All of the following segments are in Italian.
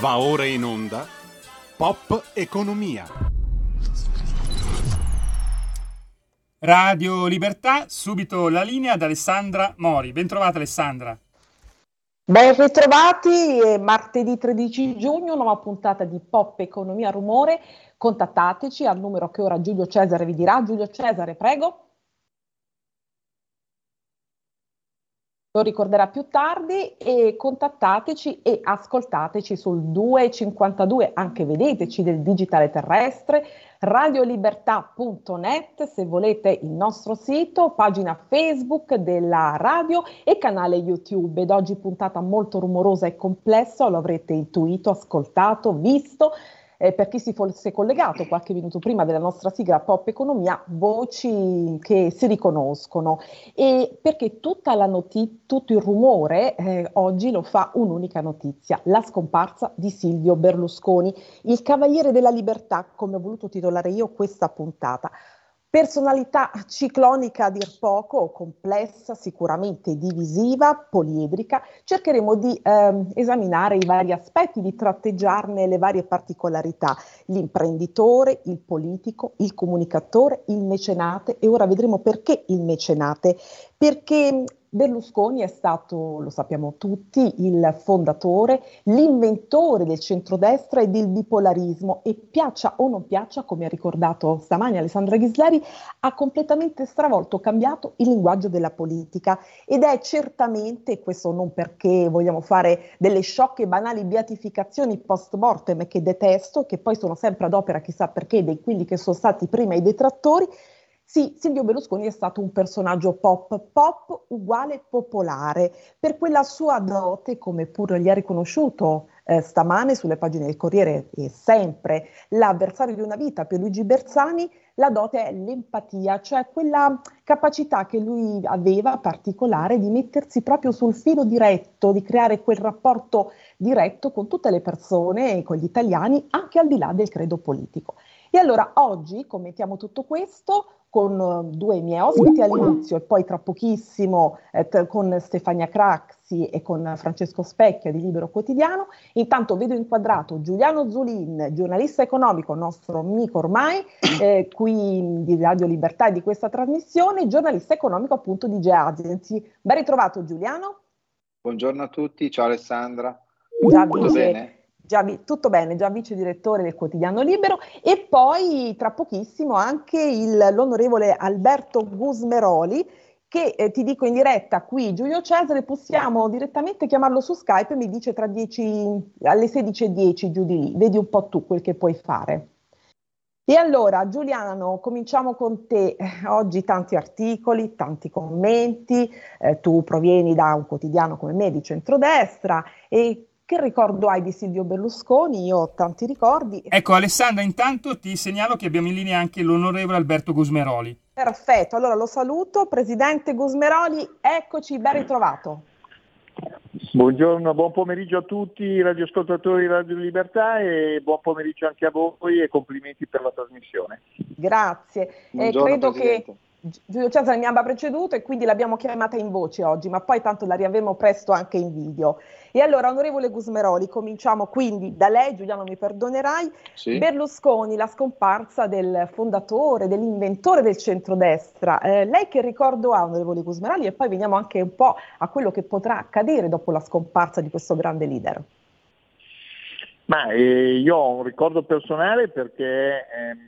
Va ora in onda Pop Economia. Radio Libertà, subito la linea ad Alessandra Mori. Bentrovata Alessandra. Ben ritrovati, martedì 13 giugno, nuova puntata di Pop Economia Rumore. Contattateci al numero che ora Giulio Cesare vi dirà. Giulio Cesare, prego. Lo ricorderà più tardi e contattateci e ascoltateci sul 252, anche vedeteci del digitale terrestre, radiolibertà.net se volete il nostro sito, pagina Facebook della radio e canale YouTube. Ed oggi puntata molto rumorosa e complessa, lo avrete intuito, ascoltato, visto eh, per chi si fosse collegato qualche minuto prima della nostra sigla Pop Economia, voci che si riconoscono e perché noti- tutto il rumore eh, oggi lo fa un'unica notizia, la scomparsa di Silvio Berlusconi, il Cavaliere della Libertà, come ho voluto titolare io questa puntata. Personalità ciclonica a dir poco, complessa, sicuramente divisiva, poliedrica, cercheremo di ehm, esaminare i vari aspetti, di tratteggiarne le varie particolarità, l'imprenditore, il politico, il comunicatore, il mecenate. E ora vedremo perché il mecenate, perché Berlusconi è stato, lo sappiamo tutti, il fondatore, l'inventore del centrodestra e del bipolarismo. E piaccia o non piaccia, come ha ricordato stamani Alessandra Ghisleri, ha completamente stravolto, cambiato il linguaggio della politica. Ed è certamente, questo non perché vogliamo fare delle sciocche e banali beatificazioni post mortem che detesto, che poi sono sempre ad opera chissà perché dei quelli che sono stati prima i detrattori, sì, Silvio Berlusconi è stato un personaggio pop, pop uguale popolare, per quella sua dote, come pure gli ha riconosciuto eh, stamane sulle pagine del Corriere e sempre l'avversario di una vita, Pierluigi Bersani, la dote è l'empatia, cioè quella capacità che lui aveva particolare di mettersi proprio sul filo diretto, di creare quel rapporto diretto con tutte le persone e con gli italiani, anche al di là del credo politico. E allora oggi commentiamo tutto questo con uh, due miei ospiti all'inizio e poi tra pochissimo eh, t- con Stefania Craxi e con Francesco Specchia di Libero Quotidiano. Intanto vedo inquadrato Giuliano Zulin, giornalista economico, nostro amico ormai, eh, qui di Radio Libertà e di questa trasmissione, giornalista economico appunto di G Agency. Ben ritrovato Giuliano. Buongiorno a tutti, ciao Alessandra. Già Tutto bene? Già, tutto bene, già vice direttore del quotidiano Libero e poi tra pochissimo anche il, l'onorevole Alberto Gusmeroli che eh, ti dico in diretta qui Giulio Cesare, possiamo direttamente chiamarlo su Skype mi dice tra 10, alle 16.10 giù di lì, vedi un po' tu quel che puoi fare. E allora Giuliano, cominciamo con te. Oggi tanti articoli, tanti commenti, eh, tu provieni da un quotidiano come me di centrodestra e che ricordo hai di Silvio Berlusconi? Io ho tanti ricordi. Ecco Alessandra, intanto ti segnalo che abbiamo in linea anche l'onorevole Alberto Gusmeroli. Perfetto, allora lo saluto. Presidente Gusmeroli, eccoci, ben ritrovato. Buongiorno, buon pomeriggio a tutti i radioascoltatori di Radio Libertà e buon pomeriggio anche a voi e complimenti per la trasmissione. Grazie. Eh, credo Presidente. che Giulio Cesare mi abbia preceduto e quindi l'abbiamo chiamata in voce oggi, ma poi tanto la riavremo presto anche in video. E allora, onorevole Gusmeroli, cominciamo quindi da lei, Giuliano mi perdonerai, sì. Berlusconi, la scomparsa del fondatore, dell'inventore del centrodestra. Eh, lei che ricordo ha, onorevole Gusmeroli, e poi veniamo anche un po' a quello che potrà accadere dopo la scomparsa di questo grande leader. Ma eh, io ho un ricordo personale perché... Ehm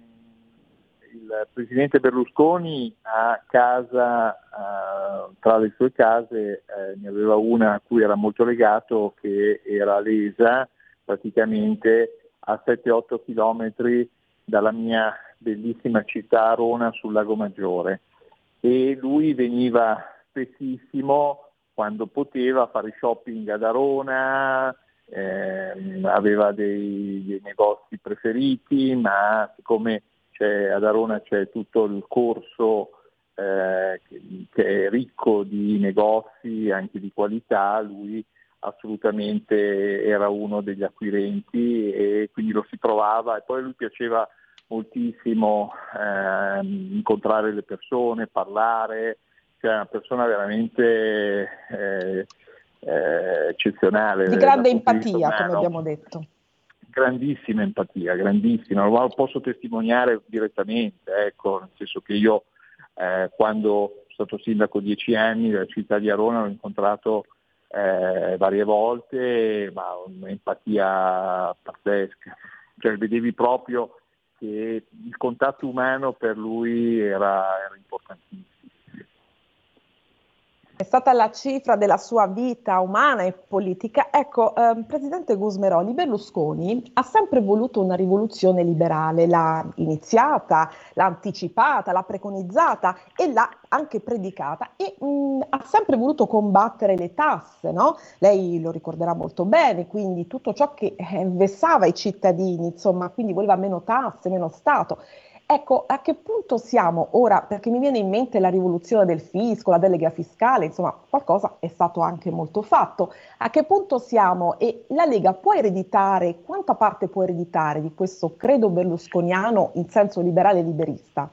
il presidente Berlusconi a casa, uh, tra le sue case, eh, ne aveva una a cui era molto legato che era lesa praticamente a 7-8 chilometri dalla mia bellissima città Arona sul Lago Maggiore. E lui veniva spessissimo quando poteva fare shopping ad Arona, eh, aveva dei, dei negozi preferiti, ma siccome ad Arona c'è tutto il corso eh, che, è ricco di negozi anche di qualità, lui assolutamente era uno degli acquirenti e quindi lo si trovava e poi lui piaceva moltissimo eh, incontrare le persone, parlare, cioè una persona veramente eh, eh, eccezionale. Di grande empatia, come abbiamo detto. Grandissima empatia, grandissima, lo posso testimoniare direttamente, ecco, nel senso che io eh, quando sono stato sindaco dieci anni della città di Arona l'ho incontrato eh, varie volte, ma un'empatia pazzesca, cioè vedevi proprio che il contatto umano per lui era, era importantissimo. È stata la cifra della sua vita umana e politica. Ecco, eh, Presidente Gusmeroli, Berlusconi ha sempre voluto una rivoluzione liberale, l'ha iniziata, l'ha anticipata, l'ha preconizzata e l'ha anche predicata e mh, ha sempre voluto combattere le tasse, no? Lei lo ricorderà molto bene, quindi tutto ciò che eh, vessava i cittadini, insomma, quindi voleva meno tasse, meno Stato. Ecco, a che punto siamo ora? Perché mi viene in mente la rivoluzione del fisco, la delega fiscale, insomma, qualcosa è stato anche molto fatto. A che punto siamo? E la Lega può ereditare, quanta parte può ereditare di questo credo berlusconiano in senso liberale e liberista?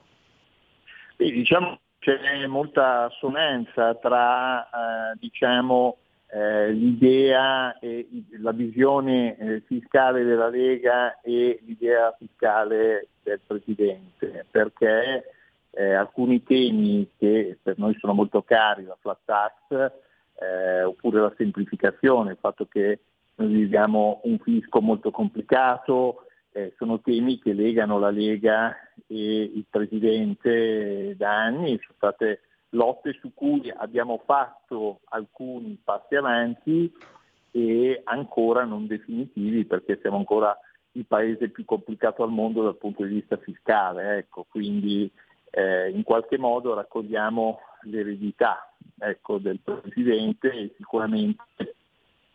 Beh, diciamo c'è molta assonanza tra, eh, diciamo, eh, l'idea e la visione eh, fiscale della Lega e l'idea fiscale del Presidente, perché eh, alcuni temi che per noi sono molto cari, la flat tax, eh, oppure la semplificazione, il fatto che noi viviamo un fisco molto complicato, eh, sono temi che legano la Lega e il Presidente da anni, sono state lotte su cui abbiamo fatto alcuni passi avanti e ancora non definitivi perché siamo ancora il paese più complicato al mondo dal punto di vista fiscale, ecco, quindi eh, in qualche modo raccogliamo l'eredità ecco, del Presidente e sicuramente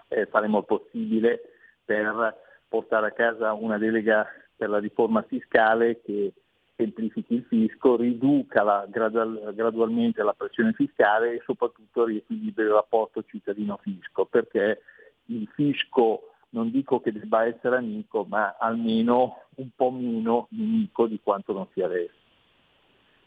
eh, faremo il possibile per portare a casa una delega per la riforma fiscale che semplifichi il fisco, riduca la, gradual, gradualmente la pressione fiscale e soprattutto riequilibri il rapporto cittadino-fisco, perché il fisco non dico che debba essere amico, ma almeno un po' meno nemico di quanto non sia adesso.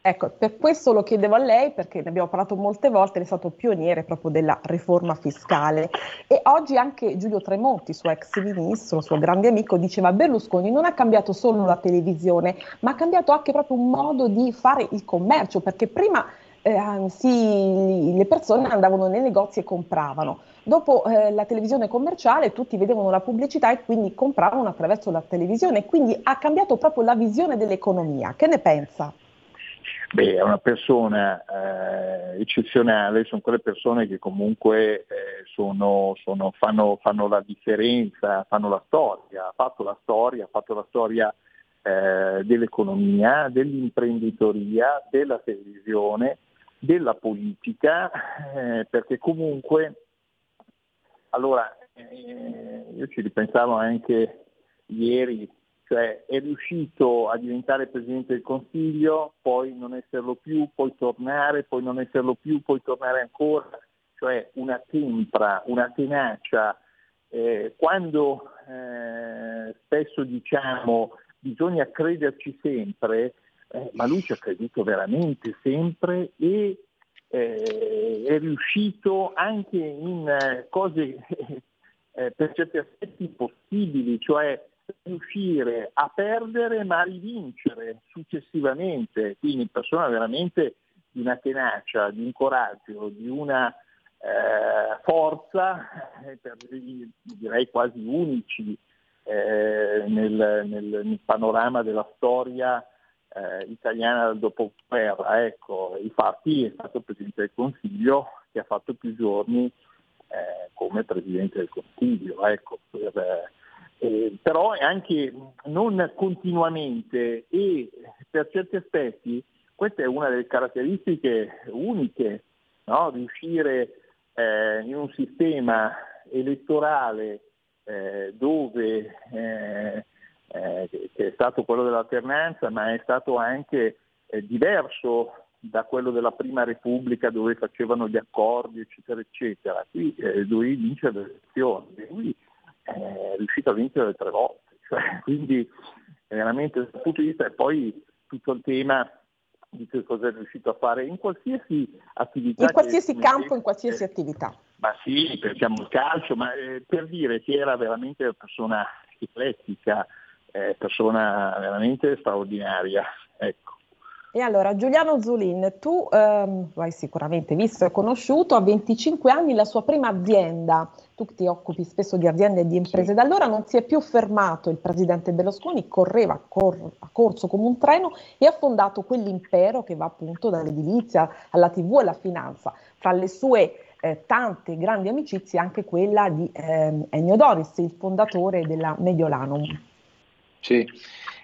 Ecco, per questo lo chiedevo a lei, perché ne abbiamo parlato molte volte, lei è stato pioniere proprio della riforma fiscale. E oggi anche Giulio Tremonti, suo ex ministro, suo grande amico, diceva Berlusconi non ha cambiato solo la televisione, ma ha cambiato anche proprio un modo di fare il commercio, perché prima eh, sì, le persone andavano nei negozi e compravano. Dopo eh, la televisione commerciale tutti vedevano la pubblicità e quindi compravano attraverso la televisione, quindi ha cambiato proprio la visione dell'economia. Che ne pensa? Beh, è una persona eh, eccezionale, sono quelle persone che comunque eh, sono, sono, fanno, fanno, la differenza, fanno la storia, ha fatto la storia, ha fatto la storia eh, dell'economia, dell'imprenditoria, della televisione, della politica, eh, perché comunque, allora, eh, io ci ripensavo anche ieri, cioè è riuscito a diventare Presidente del Consiglio, poi non esserlo più, poi tornare, poi non esserlo più, poi tornare ancora, cioè una tempra, una tenacia. Eh, quando eh, spesso diciamo bisogna crederci sempre, eh, ma lui ci ha creduto veramente sempre e eh, è riuscito anche in eh, cose eh, per certi aspetti impossibili, cioè riuscire a perdere ma a rivincere successivamente, quindi persona veramente di una tenacia, di un coraggio, di una eh, forza, eh, per, direi quasi unici eh, nel, nel, nel, panorama della storia eh, italiana del dopoguerra. Ecco, infatti è stato Presidente del Consiglio che ha fatto più giorni eh, come Presidente del Consiglio. Ecco, per, eh, però anche non continuamente e per certi aspetti questa è una delle caratteristiche uniche, no? riuscire eh, in un sistema elettorale eh, dove eh, eh, che è stato quello dell'alternanza, ma è stato anche eh, diverso da quello della prima Repubblica dove facevano gli accordi, eccetera, eccetera. Qui eh, dovevi vincere le elezioni, lui è riuscito a vincere tre volte, cioè, quindi veramente dal punto di vista e poi tutto il tema di che cosa è riuscito a fare in qualsiasi attività. In qualsiasi campo, in qualsiasi attività Ma sì, pensiamo al calcio, ma eh, per dire che era veramente una persona eclettica, eh, persona veramente straordinaria. Ecco. E allora, Giuliano Zulin, tu ehm, hai sicuramente visto e conosciuto, a 25 anni la sua prima azienda, tu ti occupi spesso di aziende e di imprese, sì. da allora non si è più fermato il presidente Berlusconi, correva a, cor- a corso come un treno e ha fondato quell'impero che va appunto dall'edilizia alla tv e alla finanza. Fra le sue eh, tante grandi amicizie anche quella di eh, Ennio Doris, il fondatore della Mediolanum. Sì,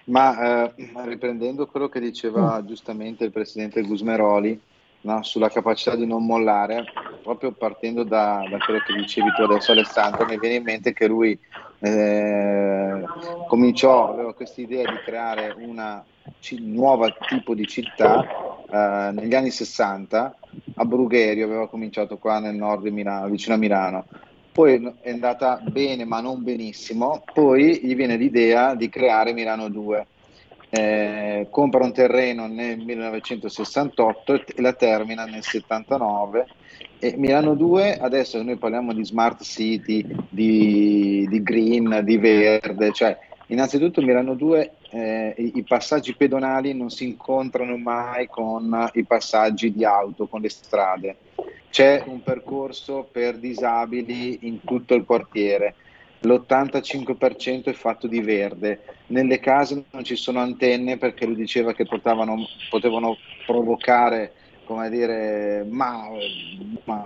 ma eh, riprendendo quello che diceva mm. giustamente il presidente Gusmeroli no, sulla capacità di non mollare, proprio partendo da, da, quello che dicevi tu adesso Alessandro, mi viene in mente che lui eh, cominciò, aveva questa idea di creare una c- nuova tipo di città eh, negli anni 60 a Brugherio, aveva cominciato qua nel nord di Milano, vicino a Milano poi è andata bene ma non benissimo, poi gli viene l'idea di creare Milano 2. Eh, compra un terreno nel 1968 e la termina nel 79 e Milano 2 adesso noi parliamo di smart city di, di green, di verde. Cioè innanzitutto Milano 2 eh, i, passaggi pedonali non si incontrano mai con i passaggi di auto, con le strade c'è un percorso per disabili in tutto il quartiere. L'85% è fatto di verde. Nelle case non ci sono antenne perché lui diceva che potevano, potevano provocare come dire, ma, ma,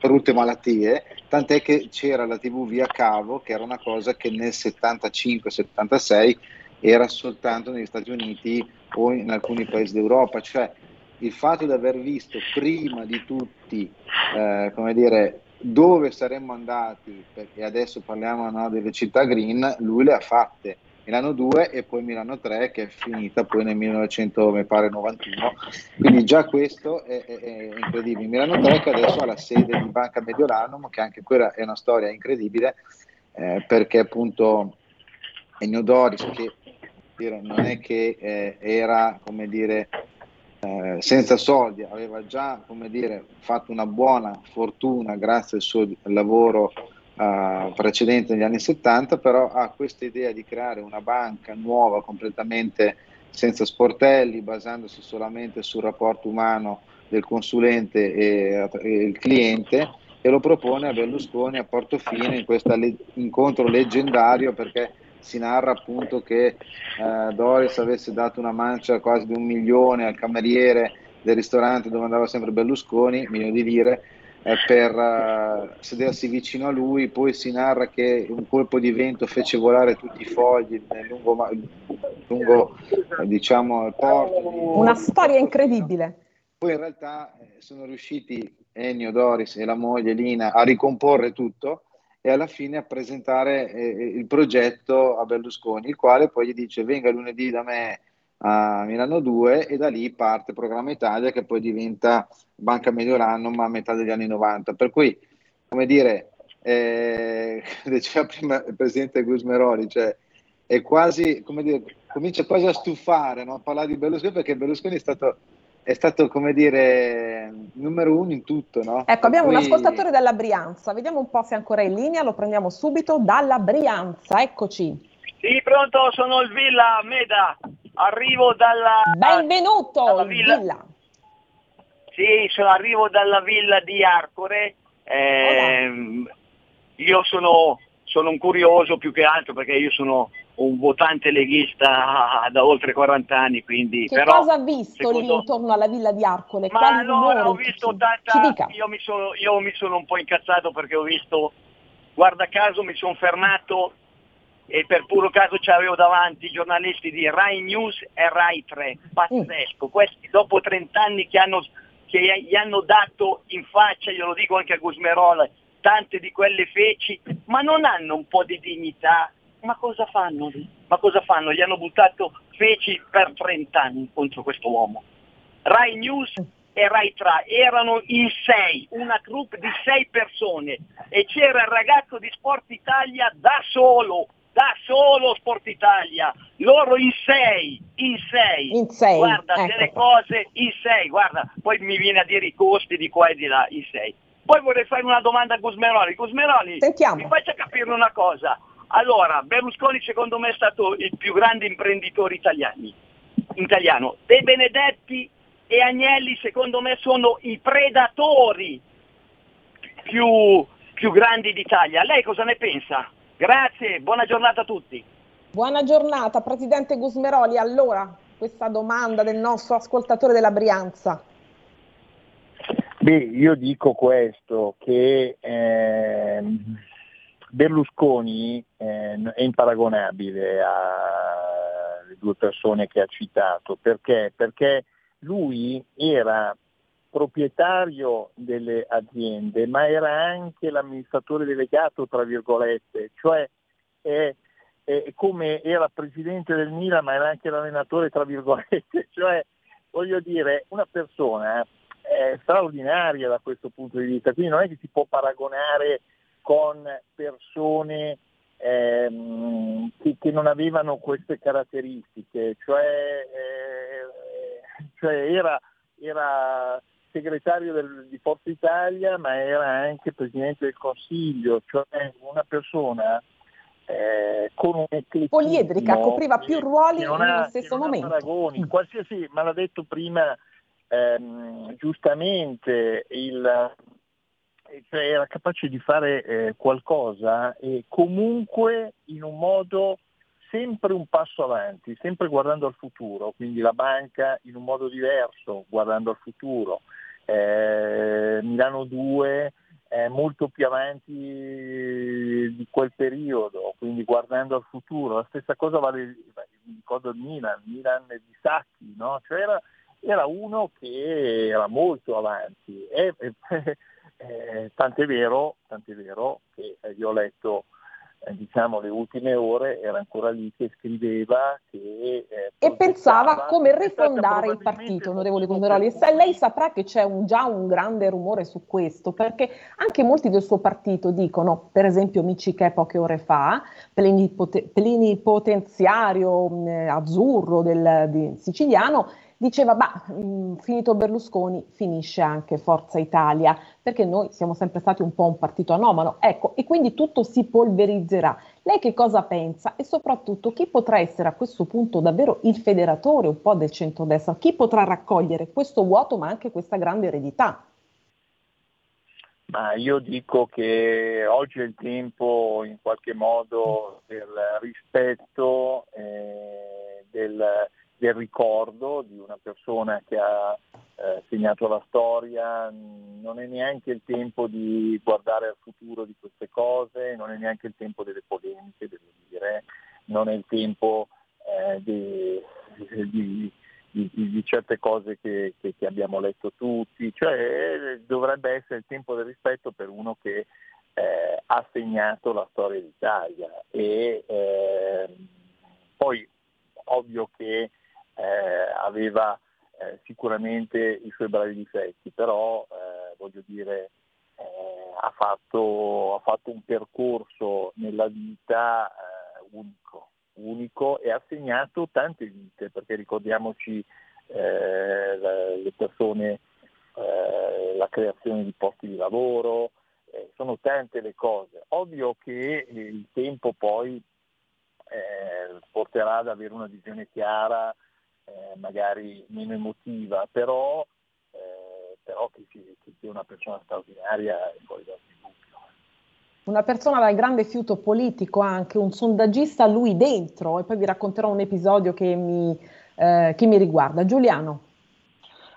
brutte malattie, tant'è che c'era la TV via cavo, che era una cosa che nel 75-76 era soltanto negli Stati Uniti o in alcuni paesi d'Europa, cioè il fatto di aver visto prima di tutti, eh, come dire, dove saremmo andati, perché adesso parliamo no, delle città green, lui le ha fatte. Milano 2 e poi Milano 3 che è finita poi nel 1991, quindi già questo è, è, è, incredibile. Milano 3 che adesso ha la sede di Banca Mediolanum, che anche quella è una storia incredibile, eh, perché appunto Ennio Doris, che dire, non è che eh, era come dire eh, senza soldi, aveva già come dire, fatto una buona fortuna grazie al suo lavoro eh, precedente negli anni 70, però ha questa idea di creare una banca nuova completamente senza sportelli, basandosi solamente sul rapporto umano del consulente e, e il cliente e lo propone a Berlusconi a Portofino in questo le- incontro leggendario perché si narra appunto che eh, Doris avesse dato una mancia quasi di un milione al cameriere del ristorante dove andava sempre Berlusconi, milioni di lire, eh, per uh, sedersi vicino a lui, poi si narra che un colpo di vento fece volare tutti i fogli lungo, lungo diciamo, il porto. Una storia incredibile. Poi in realtà eh, sono riusciti Ennio, Doris e la moglie Lina a ricomporre tutto e alla fine a presentare eh, eh, il progetto a Berlusconi, il quale poi gli dice venga lunedì da me a Milano 2 e da lì parte Programma Italia che poi diventa Banca Mediolanum a metà degli anni 90. Per cui, come dire, eh, diceva prima il presidente Gusmeroli, cioè è quasi, come dire, comincia quasi a stufare no? a parlare di Berlusconi perché Berlusconi è stato è stato come dire numero uno in tutto, no? Ecco, abbiamo cui... un ascoltatore dalla Brianza, vediamo un po' se è ancora in linea, lo prendiamo subito dalla Brianza, eccoci. Sì, pronto, sono il Villa Meda, arrivo dalla... Benvenuto, dalla villa. villa. Sì, sono, arrivo dalla villa di Arcore, eh, io sono, sono un curioso più che altro perché io sono un votante leghista da oltre 40 anni, quindi... Che però, cosa ha visto secondo... lì intorno alla villa di Arcole? Ma Quali allora ho visto tanta... Io mi, sono, io mi sono un po' incazzato perché ho visto, guarda caso mi sono fermato e per puro caso c'avevo davanti i giornalisti di Rai News e Rai 3, pazzesco, mm. questi dopo 30 anni che, hanno, che gli hanno dato in faccia, glielo dico anche a Gusmerola, tante di quelle feci, ma non hanno un po' di dignità, ma cosa fanno lì? Ma cosa fanno? Gli hanno buttato feci per 30 anni contro questo uomo. Rai News e Rai 3 erano in sei, una troupe di sei persone e c'era il ragazzo di Sport Italia da solo, da solo Sport Italia, loro in sei, in sei, in sei guarda ecco. delle cose in sei, guarda, poi mi viene a dire i costi di qua e di là, in sei. Poi vorrei fare una domanda a Gusmeroli. Gusmeroli, Sentiamo. mi faccia capire una cosa. Allora, Berlusconi secondo me è stato il più grande imprenditore italiani, italiano. De Benedetti e Agnelli secondo me sono i predatori più, più grandi d'Italia. Lei cosa ne pensa? Grazie, buona giornata a tutti. Buona giornata, Presidente Gusmeroli. Allora, questa domanda del nostro ascoltatore della Brianza. Beh, io dico questo, che eh, Berlusconi eh, è imparagonabile alle due persone che ha citato, perché? Perché lui era proprietario delle aziende, ma era anche l'amministratore delegato, tra virgolette, cioè è, è come era presidente del Milan, ma era anche l'allenatore, tra virgolette, cioè voglio dire, una persona è straordinaria da questo punto di vista, quindi non è che si può paragonare con persone ehm, che, che, non avevano queste caratteristiche, cioè, eh, cioè era, era, segretario del, di Forza Italia ma era anche presidente del Consiglio, cioè una persona eh, con un eclettismo poliedrica, copriva più ruoli nello stesso momento. Paragoni, qualsiasi, ma l'ha detto prima ehm, giustamente il, cioè era capace di fare eh, qualcosa e comunque in un modo sempre un passo avanti, sempre guardando al futuro, quindi la banca in un modo diverso, guardando al futuro, eh, Milano 2 è molto più avanti di quel periodo, quindi guardando al futuro, la stessa cosa vale, mi ricordo il Milan, Milan di Sacchi, no? cioè era, era, uno che era molto avanti, e, e, eh, tant'è, vero, tant'è vero che eh, io ho letto eh, diciamo le ultime ore era ancora lì che scriveva che, eh, e pensava come rifondare il partito, onorevole Converoli. E lei saprà che c'è un, già un grande rumore su questo, perché anche molti del suo partito dicono, per esempio Miccichè poche ore fa, plenipotenziario mh, azzurro del, di, siciliano, diceva, ma mm, finito Berlusconi finisce anche Forza Italia, perché noi siamo sempre stati un po' un partito anomalo, ecco, e quindi tutto si polverizzerà. Lei che cosa pensa e soprattutto chi potrà essere a questo punto davvero il federatore un po' del centrodestra? Chi potrà raccogliere questo vuoto ma anche questa grande eredità? Ma io dico che oggi è il tempo in qualche modo del rispetto eh, del del ricordo di una persona che ha eh, segnato la storia, non è neanche il tempo di guardare al futuro di queste cose, non è neanche il tempo delle polemiche, devo dire, non è il tempo eh, di, di, di, di, certe cose che, che, che, abbiamo letto tutti, cioè dovrebbe essere il tempo del rispetto per uno che eh, ha segnato la storia d'Italia. E eh, poi ovvio che eh, aveva eh, sicuramente i suoi bravi difetti, però eh, voglio dire eh, ha fatto, ha, fatto, un percorso nella vita eh, unico, unico e ha segnato tante vite, perché ricordiamoci le persone, la creazione di posti di lavoro, sono tante le cose. Ovvio che il tempo poi porterà ad avere una visione chiara eh, magari meno emotiva, però, eh, però che, sia, che, sia, una persona straordinaria è fuori dal dubbio. Una persona dal grande fiuto politico anche, un sondaggista lui dentro, e poi vi racconterò un episodio che mi, eh, che mi riguarda. Giuliano.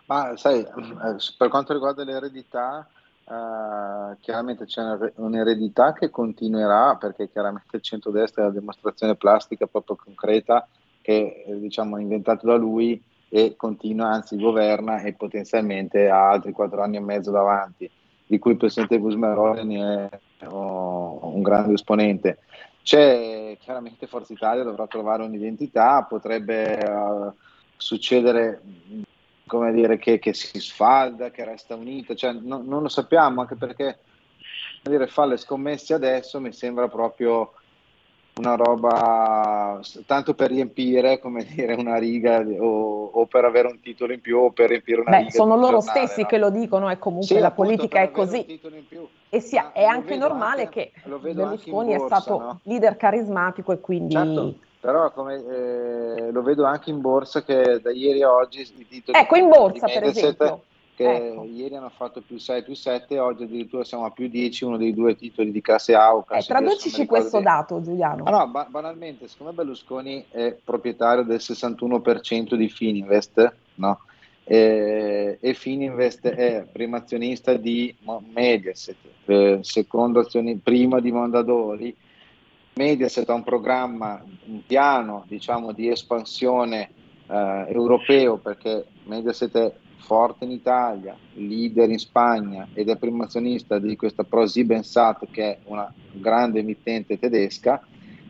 Ma sai, eh, per quanto riguarda l'eredità, Uh, chiaramente c'è un'eredità che continuerà perché chiaramente il centrodestra è la dimostrazione plastica proprio concreta che eh, diciamo, inventato da lui e continua, anzi governa e potenzialmente ha altri quattro anni e mezzo davanti, di cui il presidente Gusmeroli è oh, un grande esponente. C'è chiaramente Forza Italia dovrà trovare un'identità, potrebbe uh, succedere come dire, che, che, si sfalda, che resta unita, cioè, no, non lo sappiamo anche perché dire, fare le scommesse adesso mi sembra proprio una roba tanto per riempire, come dire, una riga o, o, per avere un titolo in più o per riempire una Beh, riga. Sono loro giornale, stessi no? che lo dicono e comunque sì, la politica è così. E sia, è anche normale anche, che Berlusconi borsa, è stato no? leader carismatico e quindi... Certo, però come, eh, lo vedo anche in borsa che da ieri a oggi i titoli... Ecco, in borsa per esempio che ecco. ieri hanno fatto più 6 più 7, oggi addirittura siamo a più 10, uno dei due titoli di classe A o eh, classe eh, Traducici questo di... dato Giuliano. Ah, no, ba- banalmente, secondo me Berlusconi è proprietario del 61% di Fininvest, no? E, e Fininvest è primo azionista di Mediaset, eh, secondo azionista, primo di Mondadori. Mediaset ha un programma, un piano diciamo, di espansione eh, europeo perché Mediaset è forte in Italia, leader in Spagna ed è primo azionista di questa ProSiebenSat che è una grande emittente tedesca,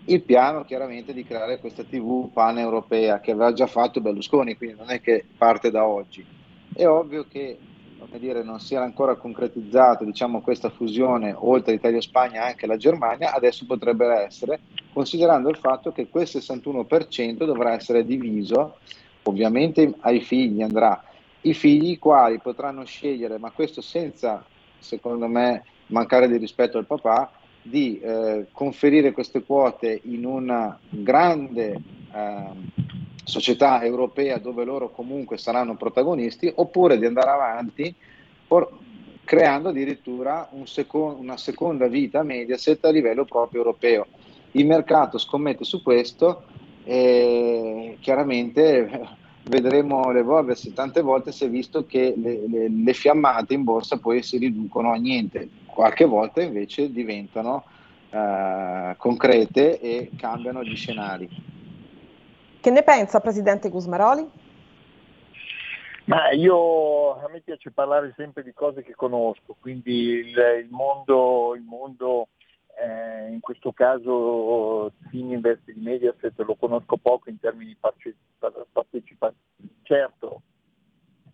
il piano chiaramente di creare questa TV pan-europea che aveva già fatto Berlusconi, quindi non è che parte da oggi. È ovvio che dire, non si era ancora concretizzato diciamo, questa fusione oltre Italia e Spagna anche la Germania, adesso potrebbe essere, considerando il fatto che quel 61% dovrà essere diviso, ovviamente ai figli andrà i figli i quali potranno scegliere, ma questo senza, secondo me, mancare di rispetto al papà, di eh, conferire queste quote in una grande eh, società europea dove loro comunque saranno protagonisti, oppure di andare avanti por- creando addirittura un seco- una seconda vita Mediaset a livello proprio europeo. Il mercato scommette su questo e chiaramente vedremo l'evolversi. Tante volte si è visto che le, le, le, fiammate in borsa poi si riducono a niente, qualche volta invece diventano eh, concrete e cambiano gli scenari. Che ne pensa Presidente Gusmaroli? Ma io a me piace parlare sempre di cose che conosco, quindi il, il mondo, il mondo eh, in questo caso Fininvest di Mediaset lo conosco poco in termini di partecipazione, certo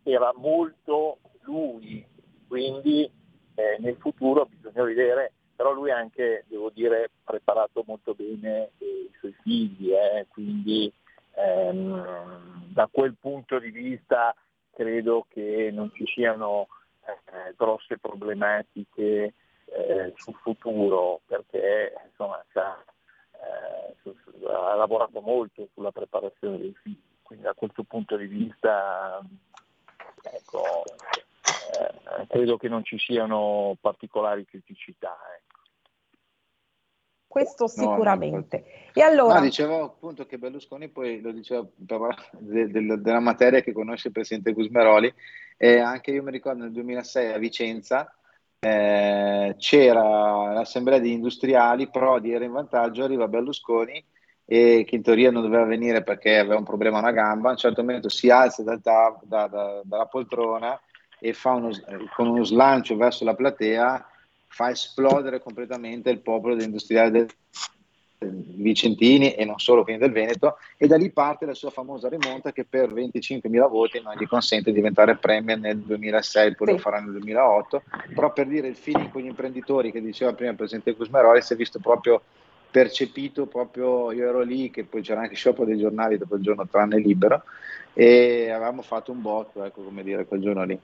era molto lui, quindi eh, nel futuro bisogna vedere, però lui ha anche, devo dire, preparato molto bene i suoi figli, eh, quindi ehm, da quel punto di vista credo che non ci siano eh, grosse problematiche eh, sul futuro perché insomma, ha, eh, ha, lavorato molto sulla preparazione dei figli, quindi da questo punto di vista ecco, eh, credo che non ci siano particolari criticità. Ecco. Questo sicuramente. No, e allora... No, dicevo appunto che Berlusconi poi lo diceva de, de, della materia che conosce il presidente Gusmeroli e anche io mi ricordo nel 2006 a Vicenza eh, c'era l'assemblea di industriali, Prodi era in vantaggio, arriva Berlusconi e che in teoria non doveva venire perché aveva un problema a una gamba, a un certo momento si alza dal tav- da, da, dalla poltrona e fa uno, con uno slancio verso la platea fa esplodere completamente il popolo degli industriali del, vicentini e non solo quindi del Veneto e da lì parte la sua famosa rimonta che per 25.000 voti non gli consente di diventare premier nel 2006 poi sì. lo farà nel 2008 però per dire il feeling con gli imprenditori che diceva prima il presidente Gusmeroli si è visto proprio percepito proprio io ero lì che poi c'era anche sciopero dei giornali dopo il giorno tranne libero e avevamo fatto un botto ecco come dire quel giorno lì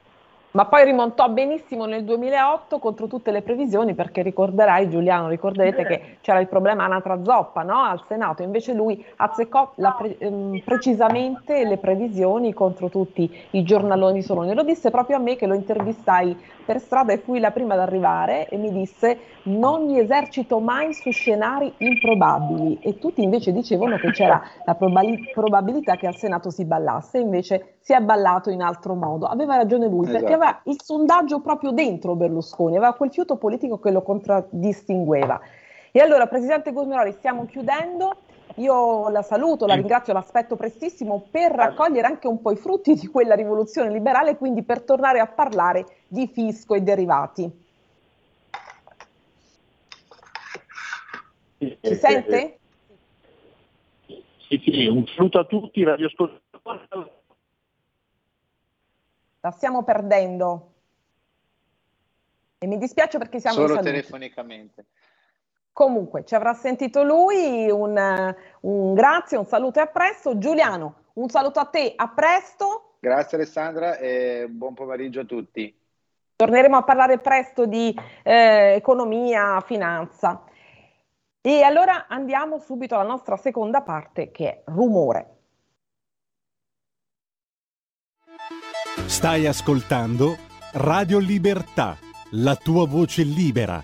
ma poi rimontò benissimo nel 2008 contro tutte le previsioni, perché ricorderai Giuliano, ricorderete che c'era il problema Anatra Zoppa no? al Senato, invece lui azzeccò pre- ehm, precisamente le previsioni contro tutti i giornaloni soloni. Lo disse proprio a me che lo intervistai per strada e fui la prima ad arrivare e mi disse non mi esercito mai su scenari improbabili e tutti invece dicevano che c'era la probali- probabilità che al Senato si ballasse, invece si è ballato in altro modo. Aveva ragione lui, esatto. perché aveva il sondaggio proprio dentro Berlusconi, aveva quel fiuto politico che lo contraddistingueva. E allora, Presidente Gusmeroli, stiamo chiudendo. Io la saluto, la ringrazio, l'aspetto prestissimo per raccogliere anche un po' i frutti di quella rivoluzione liberale e quindi per tornare a parlare di fisco e derivati. Ci sente? Sì, sì, un saluto a tutti, radioascoltatori la stiamo perdendo. E mi dispiace perché siamo Solo telefonicamente. Comunque, ci avrà sentito lui, un, un grazie, un saluto e a presto. Giuliano, un saluto a te, a presto. Grazie Alessandra e buon pomeriggio a tutti. Torneremo a parlare presto di eh, economia, finanza. E allora andiamo subito alla nostra seconda parte che è rumore. Stai ascoltando Radio Libertà, la tua voce libera,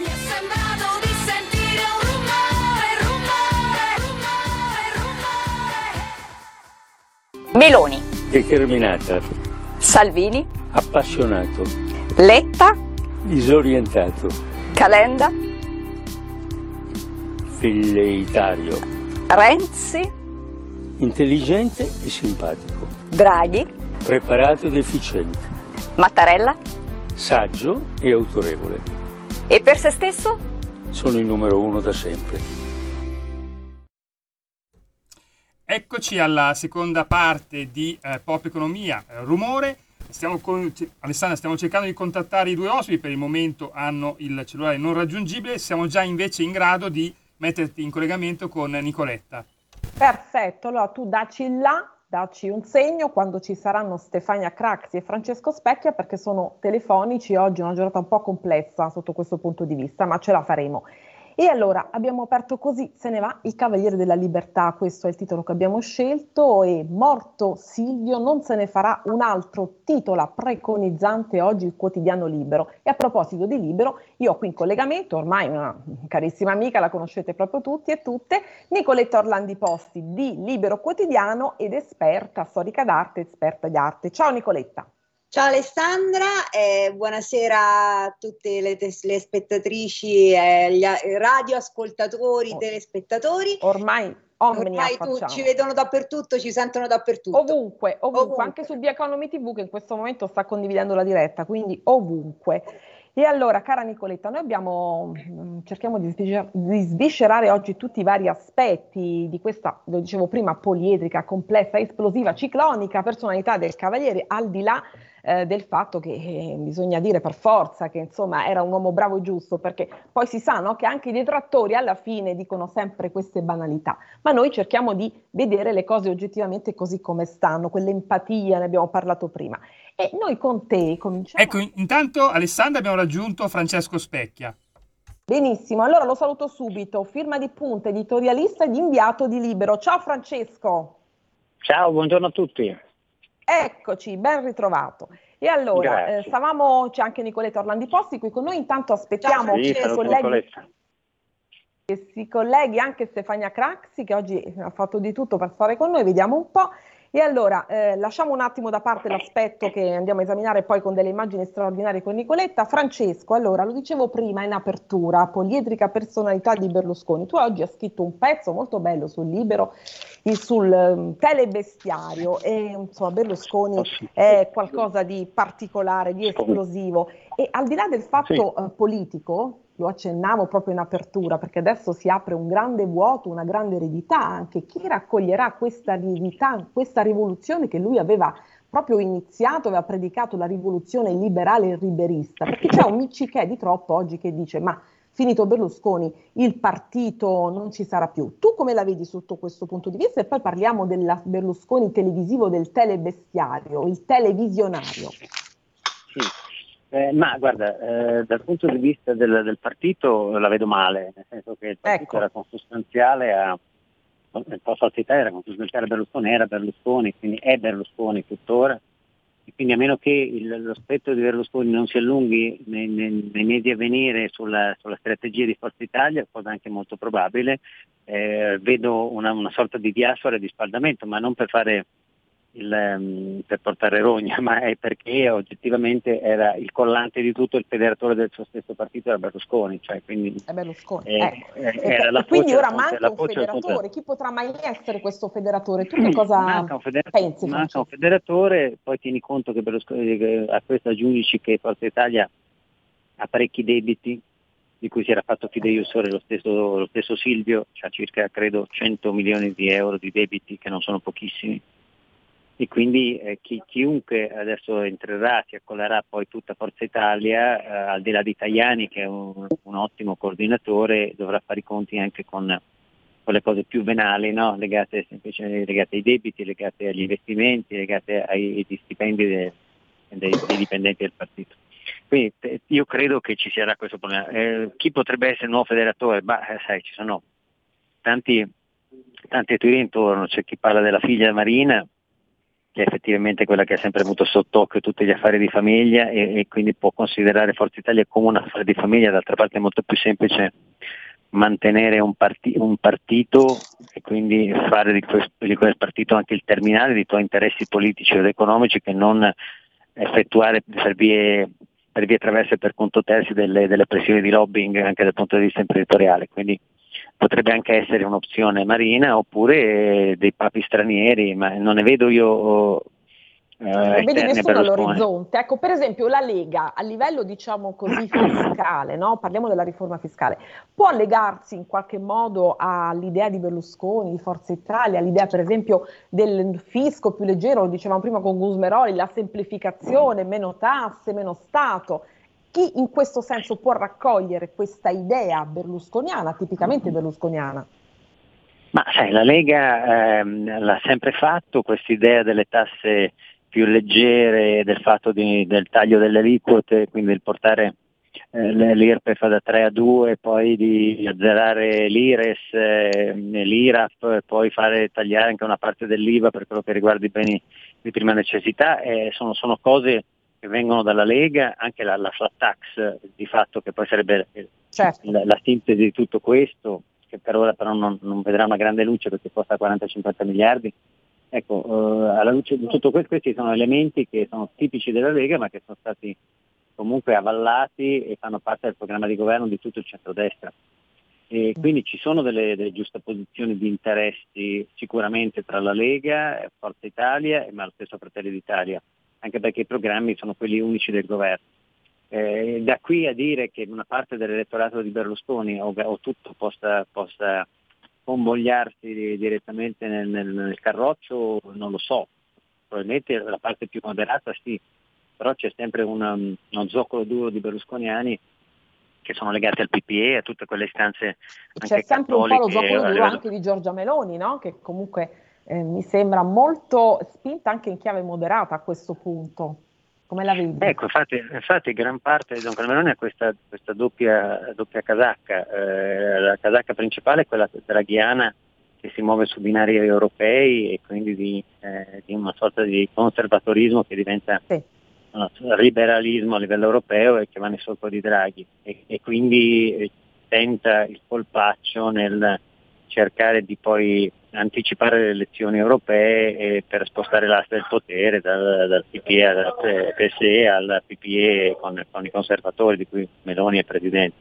Meloni. Determinata. Salvini. Appassionato. Letta. Disorientato. Calenda. Filleitario. Renzi. Intelligente e simpatico. Draghi. Preparato ed efficiente. Mattarella. Saggio e autorevole. E per se stesso? Sono il numero uno da sempre. Eccoci alla seconda parte di eh, Pop Economia, eh, Rumore. Stiamo con, Alessandra, stiamo cercando di contattare i due ospiti, per il momento hanno il cellulare non raggiungibile, siamo già invece in grado di metterti in collegamento con Nicoletta. Perfetto, allora tu daci là, daci un segno quando ci saranno Stefania Craxi e Francesco Specchia perché sono telefonici, oggi è una giornata un po' complessa sotto questo punto di vista, ma ce la faremo. E allora abbiamo aperto così, se ne va, il Cavaliere della Libertà, questo è il titolo che abbiamo scelto e morto Silvio non se ne farà un altro, titola preconizzante oggi il quotidiano Libero. E a proposito di Libero, io ho qui in collegamento, ormai una carissima amica, la conoscete proprio tutti e tutte, Nicoletta Orlandi Posti di Libero Quotidiano ed esperta, storica d'arte, esperta di arte. Ciao Nicoletta. Ciao Alessandra, eh, buonasera a tutte le, le spettatrici, eh, gli radioascoltatori, oh. telespettatori. Ormai Ormai tu, ci vedono dappertutto, ci sentono dappertutto. Ovunque, ovunque, ovunque, anche su Via Economy TV che in questo momento sta condividendo la diretta, quindi ovunque. E allora, cara Nicoletta, noi abbiamo, mm, cerchiamo di, di sviscerare oggi tutti i vari aspetti di questa, lo dicevo prima, poliedrica, complessa, esplosiva, ciclonica personalità del Cavaliere, al di là eh, del fatto che eh, bisogna dire per forza che insomma era un uomo bravo e giusto, perché poi si sa no, che anche i detrattori alla fine dicono sempre queste banalità, ma noi cerchiamo di vedere le cose oggettivamente così come stanno, quell'empatia, ne abbiamo parlato prima. E noi con te cominciamo. Ecco, intanto Alessandra abbiamo raggiunto Francesco Specchia. Benissimo, allora lo saluto subito, firma di punta, editorialista ed inviato di Libero. Ciao Francesco. Ciao, buongiorno a tutti. Eccoci, ben ritrovato. E allora, eh, stavamo, c'è anche Nicoletta Orlandi Posti qui con noi, intanto aspettiamo sì, che, colleghi, che si colleghi anche Stefania Craxi che oggi ha fatto di tutto per stare con noi, vediamo un po'. E allora eh, lasciamo un attimo da parte l'aspetto che andiamo a esaminare poi con delle immagini straordinarie con Nicoletta. Francesco, allora lo dicevo prima in apertura, poliedrica personalità di Berlusconi. Tu oggi hai scritto un pezzo molto bello sul libero, sul um, telebestiario e insomma Berlusconi è qualcosa di particolare, di esplosivo. E al di là del fatto uh, politico, lo accennavo proprio in apertura, perché adesso si apre un grande vuoto, una grande eredità anche. Chi raccoglierà questa eredità, questa rivoluzione che lui aveva proprio iniziato, aveva predicato la rivoluzione liberale e liberista? Perché c'è un miccichè di troppo oggi che dice ma finito Berlusconi il partito non ci sarà più. Tu come la vedi sotto questo punto di vista? E poi parliamo del Berlusconi televisivo, del telebestiario, il televisionario. Sì. Eh, ma guarda, eh, dal punto di vista del, del, partito la vedo male, nel senso che il partito ecco. era consustanziale a il Forza Italia era consustanziale a Berlusconi, era Berlusconi, quindi è Berlusconi tuttora, e quindi a meno che il, lo spettro di Berlusconi non si allunghi nei, nei, nei mesi a venire sulla, sulla, strategia di Forza Italia, cosa anche molto probabile, eh, vedo una, una sorta di diaspora e di spaldamento, ma non per fare il, um, per portare rogna, ma è perché oggettivamente era il collante di tutto il federatore del suo stesso partito era Berlusconi. Cioè, quindi, è Berlusconi. Eh, eh, e quindi ora manca un federatore, chi potrà mai essere questo federatore? Tu che cosa manca un federatore, pensi? Manca un federatore, poi tieni conto che Berlusconi, a questo aggiungi che Forza Italia ha parecchi debiti di cui si era fatto fideiussore lo stesso, lo stesso Silvio, cioè circa credo 100 milioni di euro di debiti che non sono pochissimi e quindi eh, chi, chiunque adesso entrerà, si accollerà poi tutta Forza Italia, eh, al di là di Tajani che è un, un, ottimo coordinatore, dovrà fare i conti anche con, con le cose più venali, no? legate, legate, ai debiti, legate agli investimenti, legate ai, ai stipendi dei, dei, dei dipendenti del partito. Quindi io credo che ci sarà questo problema. Eh, chi potrebbe essere il nuovo federatore? Beh, sai, ci sono tanti, tanti teorie intorno, c'è chi parla della figlia Marina, che è effettivamente quella che ha sempre avuto sott'occhio tutti gli affari di famiglia e, e, quindi può considerare Forza Italia come un affare di famiglia, d'altra parte è molto più semplice mantenere un, parti- un partito e quindi fare di, questo, di, quel partito anche il terminale dei tuoi interessi politici ed economici che non effettuare per vie, per vie traverse per conto terzi delle, delle pressioni di lobbying anche dal punto di vista imprenditoriale. Quindi potrebbe anche essere un'opzione marina oppure dei papi stranieri, ma non ne vedo io eh, vedi nessuno all'orizzonte. Ecco, per esempio la Lega a livello diciamo così fiscale, no? parliamo della riforma fiscale, può legarsi in qualche modo all'idea di Berlusconi, di Forza Italia, all'idea per esempio del fisco più leggero, lo dicevamo prima con Gusmeroli, la semplificazione, meno tasse, meno Stato. Chi in questo senso può raccogliere questa idea berlusconiana, tipicamente berlusconiana? Ma sai, la Lega ehm, l'ha sempre fatto, questa idea delle tasse più leggere, del fatto di, del taglio delle aliquote, quindi del portare eh, l'IRPEF da 3 a 2, poi di azzerare l'IRES, eh, l'IRAF, poi fare tagliare anche una parte dell'IVA per quello che riguarda i beni di prima necessità, eh, sono, sono cose che vengono dalla Lega, anche la, la flat tax di fatto che poi sarebbe certo. la, la, sintesi di tutto questo, che per ora però non, non vedrà una grande luce perché costa 40-50 miliardi. Ecco, uh, alla luce di tutto questo questi sono elementi che sono tipici della Lega ma che sono stati comunque avvallati e fanno parte del programma di governo di tutto il centrodestra. E quindi ci sono delle, delle giustaposizioni di interessi sicuramente tra la Lega, Forza Italia e ma lo stesso Fratelli d'Italia anche perché i programmi sono quelli unici del governo. Eh, da qui a dire che una parte dell'elettorato di Berlusconi o, o tutto possa, possa convogliarsi direttamente nel, nel, nel, carroccio non lo so, probabilmente la parte più moderata sì, però c'è sempre una, uno zoccolo duro di berlusconiani che sono legati al PPE, a tutte quelle istanze anche C'è sempre un po' lo zoccolo duro anche di Giorgia Meloni, no? che comunque eh, mi sembra molto spinta anche in chiave moderata a questo punto. Come la vedi? Ecco, infatti, infatti gran parte di Don Calmeroni ha questa, questa doppia, doppia, casacca. Eh, la casacca principale è quella draghiana che si muove su binari europei e quindi di, eh, di una sorta di conservatorismo che diventa sì. liberalismo a livello europeo e che va nel solco di Draghi e, e quindi eh, tenta il colpaccio nel cercare di poi anticipare le elezioni europee per spostare l'asse del potere dal, dal PPE al PSE al PPE con, con, i conservatori di cui Meloni è presidente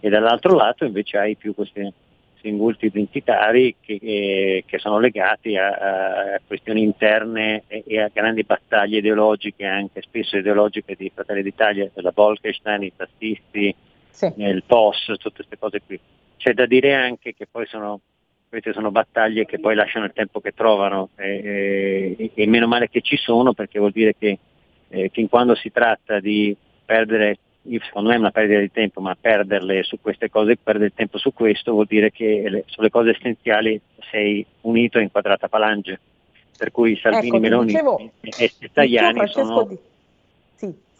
e dall'altro lato invece hai più questi singulti identitari che, eh, che sono legati a, a, questioni interne e, e, a grandi battaglie ideologiche, anche spesso ideologiche di Fratelli d'Italia, della Bolkestein, i tassisti, sì. il POS, tutte queste cose qui. C'è da dire anche che poi sono, queste sono battaglie che poi lasciano il tempo che trovano e, e, e meno male che ci sono perché vuol dire che eh, fin quando si tratta di perdere secondo me è una perdita di tempo, ma perderle su queste cose, perdere il tempo su questo vuol dire che le, sulle cose essenziali sei unito e inquadrata a falange. Per cui Salvini, ecco, Meloni dicevo, e, e Tajani sono... Di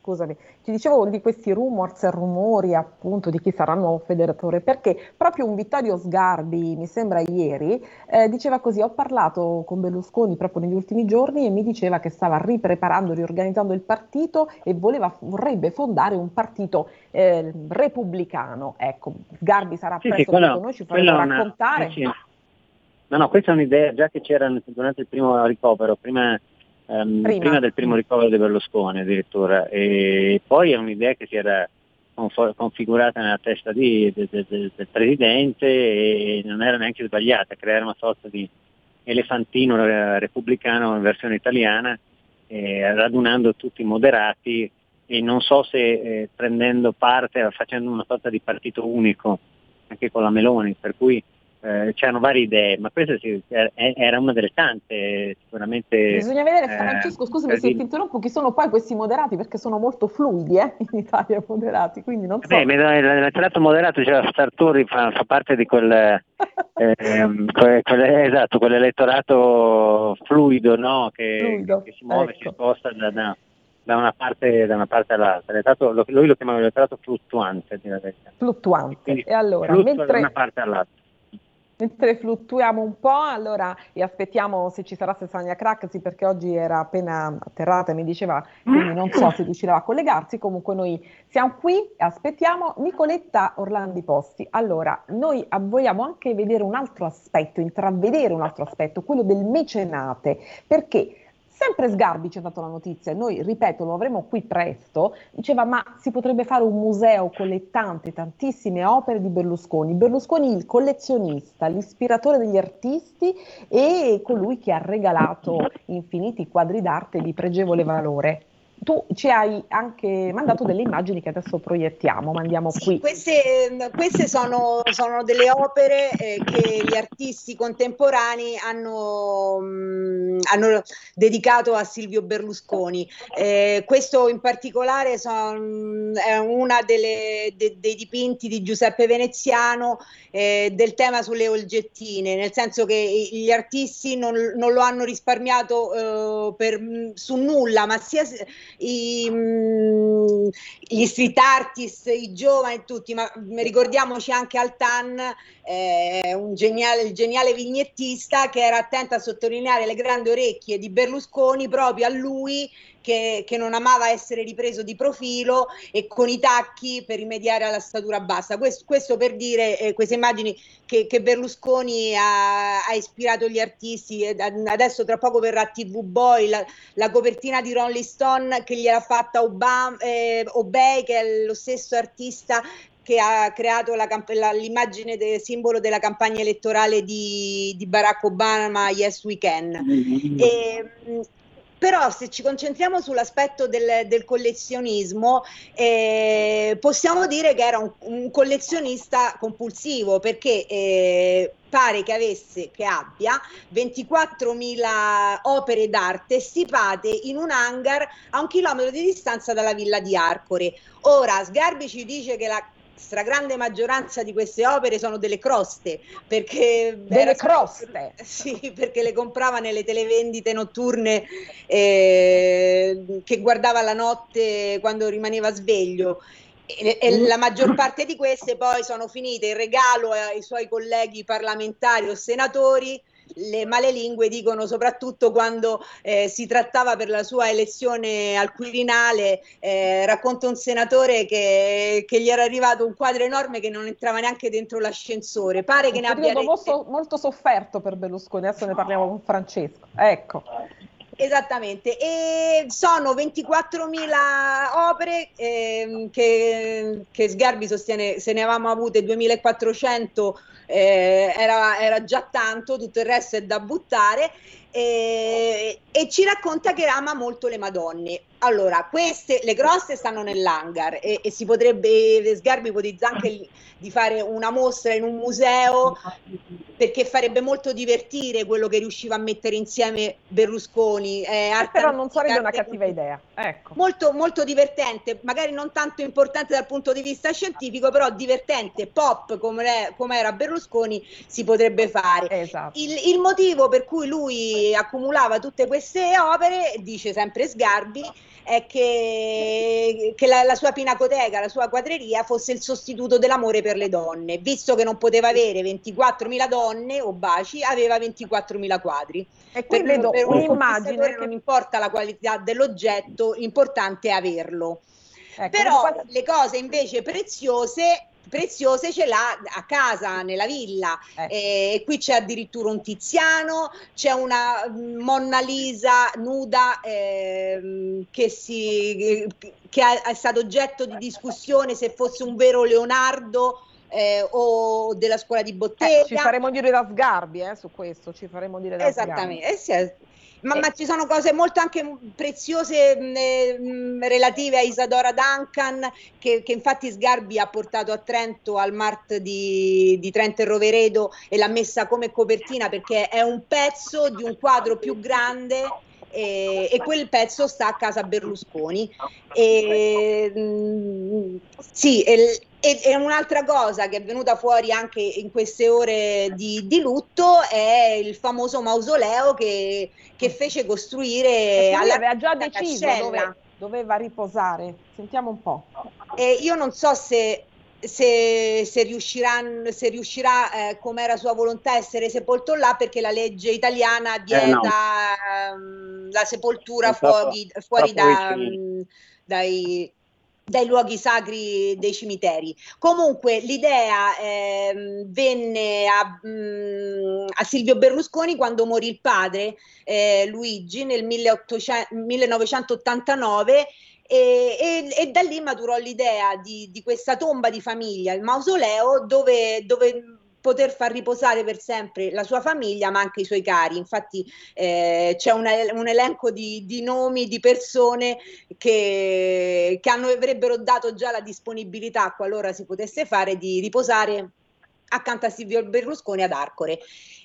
scusami, ti dicevo di questi rumors e rumori appunto di chi sarà il nuovo federatore, perché proprio un Vittorio Sgarbi, mi sembra ieri, eh, diceva così, ho parlato con Berlusconi proprio negli ultimi giorni e mi diceva che stava ripreparando, riorganizzando il partito e voleva, vorrebbe fondare un partito eh, repubblicano. Ecco, Sgarbi sarà sì, presto sì, con noi, ci faremo raccontare. Una, sì. No, no, questa è un'idea già che c'era durante il primo ricovero, prima um, prima. prima. del primo ricovero di Berlusconi addirittura e poi è un'idea che si era configurata nella testa di, de, de, de, del presidente e non era neanche sbagliata, creare una sorta di elefantino repubblicano in versione italiana, eh, radunando tutti i moderati e non so se eh, prendendo parte, facendo una sorta di partito unico anche con la Meloni, per cui eh, c'erano varie idee, ma questa sì, era una delle tante, sicuramente. Bisogna vedere, eh, Francesco, scusami se ti interrompo, chi sono poi questi moderati, perché sono molto fluidi eh, in Italia, moderati, quindi non so. Beh, l'elettorato moderato, cioè Sartori fa, fa parte di quel, eh, quel, quel, esatto, quell'elettorato fluido, no? che, fluido. che, si muove, ecco. si sposta da, da, da, una parte, da, una parte, all'altra. Lui lo chiama l'elettorato fluttuante. Fluttuante, Quindi, e allora, mentre... da una parte all'altra. Mentre fluttuiamo un po', allora e aspettiamo se ci sarà Stefania Craxi perché oggi era appena atterrata e mi diceva, quindi non so se riuscirà a collegarsi, comunque noi siamo qui e aspettiamo Nicoletta Orlandi Posti. Allora, noi vogliamo anche vedere un altro aspetto, intravedere un altro aspetto, quello del mecenate, perché Sempre Sgarbi ci ha dato la notizia, noi ripeto lo avremo qui presto, diceva ma si potrebbe fare un museo con le tante, tantissime opere di Berlusconi. Berlusconi il collezionista, l'ispiratore degli artisti e colui che ha regalato infiniti quadri d'arte di pregevole valore tu ci hai anche mandato delle immagini che adesso proiettiamo, mandiamo sì, qui. Queste, queste sono, sono, delle opere eh, che gli artisti contemporanei hanno, mh, mm, hanno, dedicato a Silvio Berlusconi. Eh, questo in particolare son, è uno de, dei dipinti di Giuseppe Veneziano eh, del tema sulle olgettine, nel senso che gli artisti non, non lo hanno risparmiato eh, per, su nulla, ma sia i, mm, gli street artist, i giovani, tutti, ma ricordiamoci anche Altan, eh, un geniale, geniale vignettista che era attento a sottolineare le grandi orecchie di Berlusconi proprio a lui che, che, non amava essere ripreso di profilo e con i tacchi per rimediare alla statura bassa. Questo, questo per dire eh, queste immagini che, che Berlusconi ha, ha, ispirato gli artisti. Adesso tra poco verrà TV Boy, la, la copertina di Rolling Stone che gliel'ha fatta Obama, eh, Obey, che è lo stesso artista che ha creato la, la, l'immagine del simbolo della campagna elettorale di, di Barack Obama, Yes We Can. Mm-hmm. E, però se ci concentriamo sull'aspetto del, del collezionismo, eh, possiamo dire che era un, un collezionista compulsivo perché eh, pare che avesse, che abbia 24.000 opere d'arte stipate in un hangar a un chilometro di distanza dalla villa di Arcore. Ora Sgarbi ci dice che la stragrande maggioranza di queste opere sono delle croste perché delle croste? Sì perché le comprava nelle televendite notturne eh, che guardava la notte quando rimaneva sveglio. E, e la maggior parte di queste poi sono finite. In regalo ai suoi colleghi parlamentari o senatori le malelingue dicono soprattutto quando eh, si trattava per la sua elezione al Quirinale, eh, racconta un senatore che, che, gli era arrivato un quadro enorme che non entrava neanche dentro l'ascensore. Pare che ne abbia... Molto, molto sofferto per Berlusconi, adesso ne parliamo con Francesco. Ecco. Esattamente, e sono 24.000 opere eh, che, che, Sgarbi sostiene, se ne avevamo avute 2.400 eh, era, era già tanto, tutto il resto è da buttare e, e, ci racconta che ama molto le Madonne. Allora, queste, le grosse stanno nell'hangar e, e si potrebbe, Sgarbi ipotizza anche di fare una mostra in un museo perché farebbe molto divertire quello che riusciva a mettere insieme Berlusconi. Eh, però non sarebbe una cattiva idea. Ecco. Molto, molto divertente, magari non tanto importante dal punto di vista scientifico, però divertente, pop come, come era Berlusconi si potrebbe fare. Esatto. Il, il motivo per cui lui accumulava tutte queste opere, dice sempre Sgarbi, è che, che la, la, sua pinacoteca, la sua quadreria fosse il sostituto dell'amore per le donne, visto che non poteva avere 24.000 donne o baci, aveva 24.000 quadri. E qui per, vedo per un'immagine che non importa la qualità dell'oggetto, l'importante è averlo. Ecco, Però le cose invece preziose preziose ce l'ha a casa, nella villa. Eh. E qui c'è addirittura un Tiziano, c'è una mm, Monna Lisa nuda eh, che, si, che è stato oggetto di discussione se fosse un vero Leonardo. Eh, o della scuola di bottega. Eh, ci faremo dire da Sgarbi eh, su questo, ci faremo dire da Esattamente, Sgarbi. Eh, ma, ma, ci sono cose molto anche preziose mh, eh, relative a Isadora Duncan che, che, infatti Sgarbi ha portato a Trento al Mart di, di Trento e Roveredo e l'ha messa come copertina perché è un pezzo di un quadro più grande e, e, quel pezzo sta a casa Berlusconi. E, mh, sì, e, e, un'altra cosa che è venuta fuori anche in queste ore di, di lutto è il famoso mausoleo che, che fece costruire. Alla aveva già deciso dove doveva riposare. Sentiamo un po'. E io non so se se, se, se riuscirà, eh, come era sua volontà, essere sepolto là perché la legge italiana vieta eh no. um, la sepoltura fuori, fuori da, um, dai, dai luoghi sacri dei cimiteri. Comunque l'idea eh, venne a, mh, mm, a, Silvio Berlusconi quando morì il padre eh, Luigi nel 1800, 1989 e, e, e, da lì maturò l'idea di, di, questa tomba di famiglia, il mausoleo, dove, dove poter far riposare per sempre la sua famiglia, ma anche i suoi cari. Infatti eh, c'è una, un elenco di, di, nomi di persone che, che hanno, avrebbero dato già la disponibilità, qualora si potesse fare, di riposare accanto a Silvio Berlusconi ad Arcore.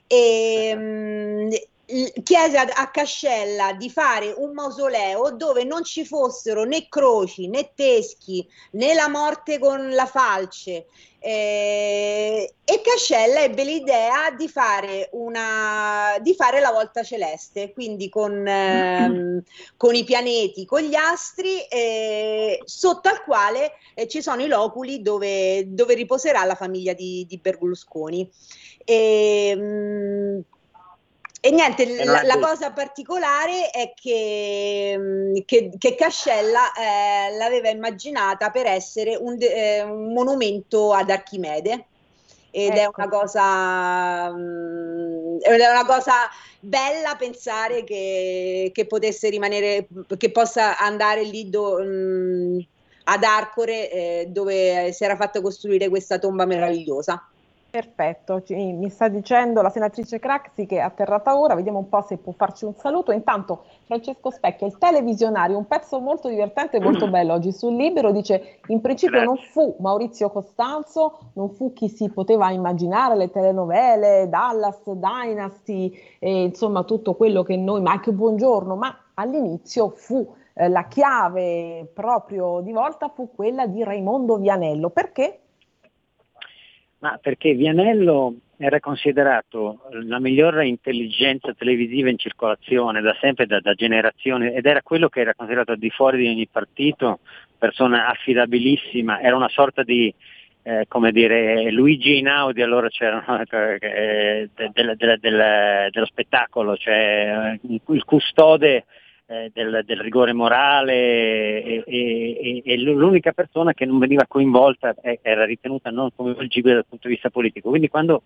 E, mh, chiese a, Cascella di fare un mausoleo dove non ci fossero né croci né teschi né la morte con la falce. Eh, e Cascella ebbe l'idea di fare, una, di fare la volta celeste quindi con, ehm, con i pianeti con gli astri eh, sotto al quale eh, ci sono i loculi dove, dove riposerà la famiglia di, di Berlusconi. E, mh, mm, e niente, la, la, cosa particolare è che, mm, che, che Cascella eh, l'aveva immaginata per essere un, eh, un monumento ad Archimede. Ed ecco. è una cosa mm, è una cosa bella pensare che, che, potesse rimanere che possa andare lì do, mm, ad Arcore eh, dove si era fatta costruire questa tomba meravigliosa Perfetto, Ci, mi sta dicendo la senatrice Craxi che è atterrata ora, vediamo un po' se può farci un saluto. Intanto Francesco Specchia, il televisionario, un pezzo molto divertente e molto bello oggi sul Libero, dice in principio non fu Maurizio Costanzo, non fu chi si poteva immaginare, le telenovele, Dallas, Dynasty, e, insomma tutto quello che noi, Mike Buongiorno, ma all'inizio fu eh, la chiave proprio di volta fu quella di Raimondo Vianello. Perché? Ma perché Vianello era considerato la migliore intelligenza televisiva in circolazione da sempre, da, da generazioni, ed era quello che era considerato di fuori di ogni partito, persona affidabilissima, era una sorta di, eh, come dire, Luigi Inaudi, allora c'erano eh, del, del, del, dello spettacolo, cioè eh, il custode eh, del, del, rigore morale e, e, e, l'unica persona che non veniva coinvolta era ritenuta non coinvolgibile dal punto di vista politico. Quindi quando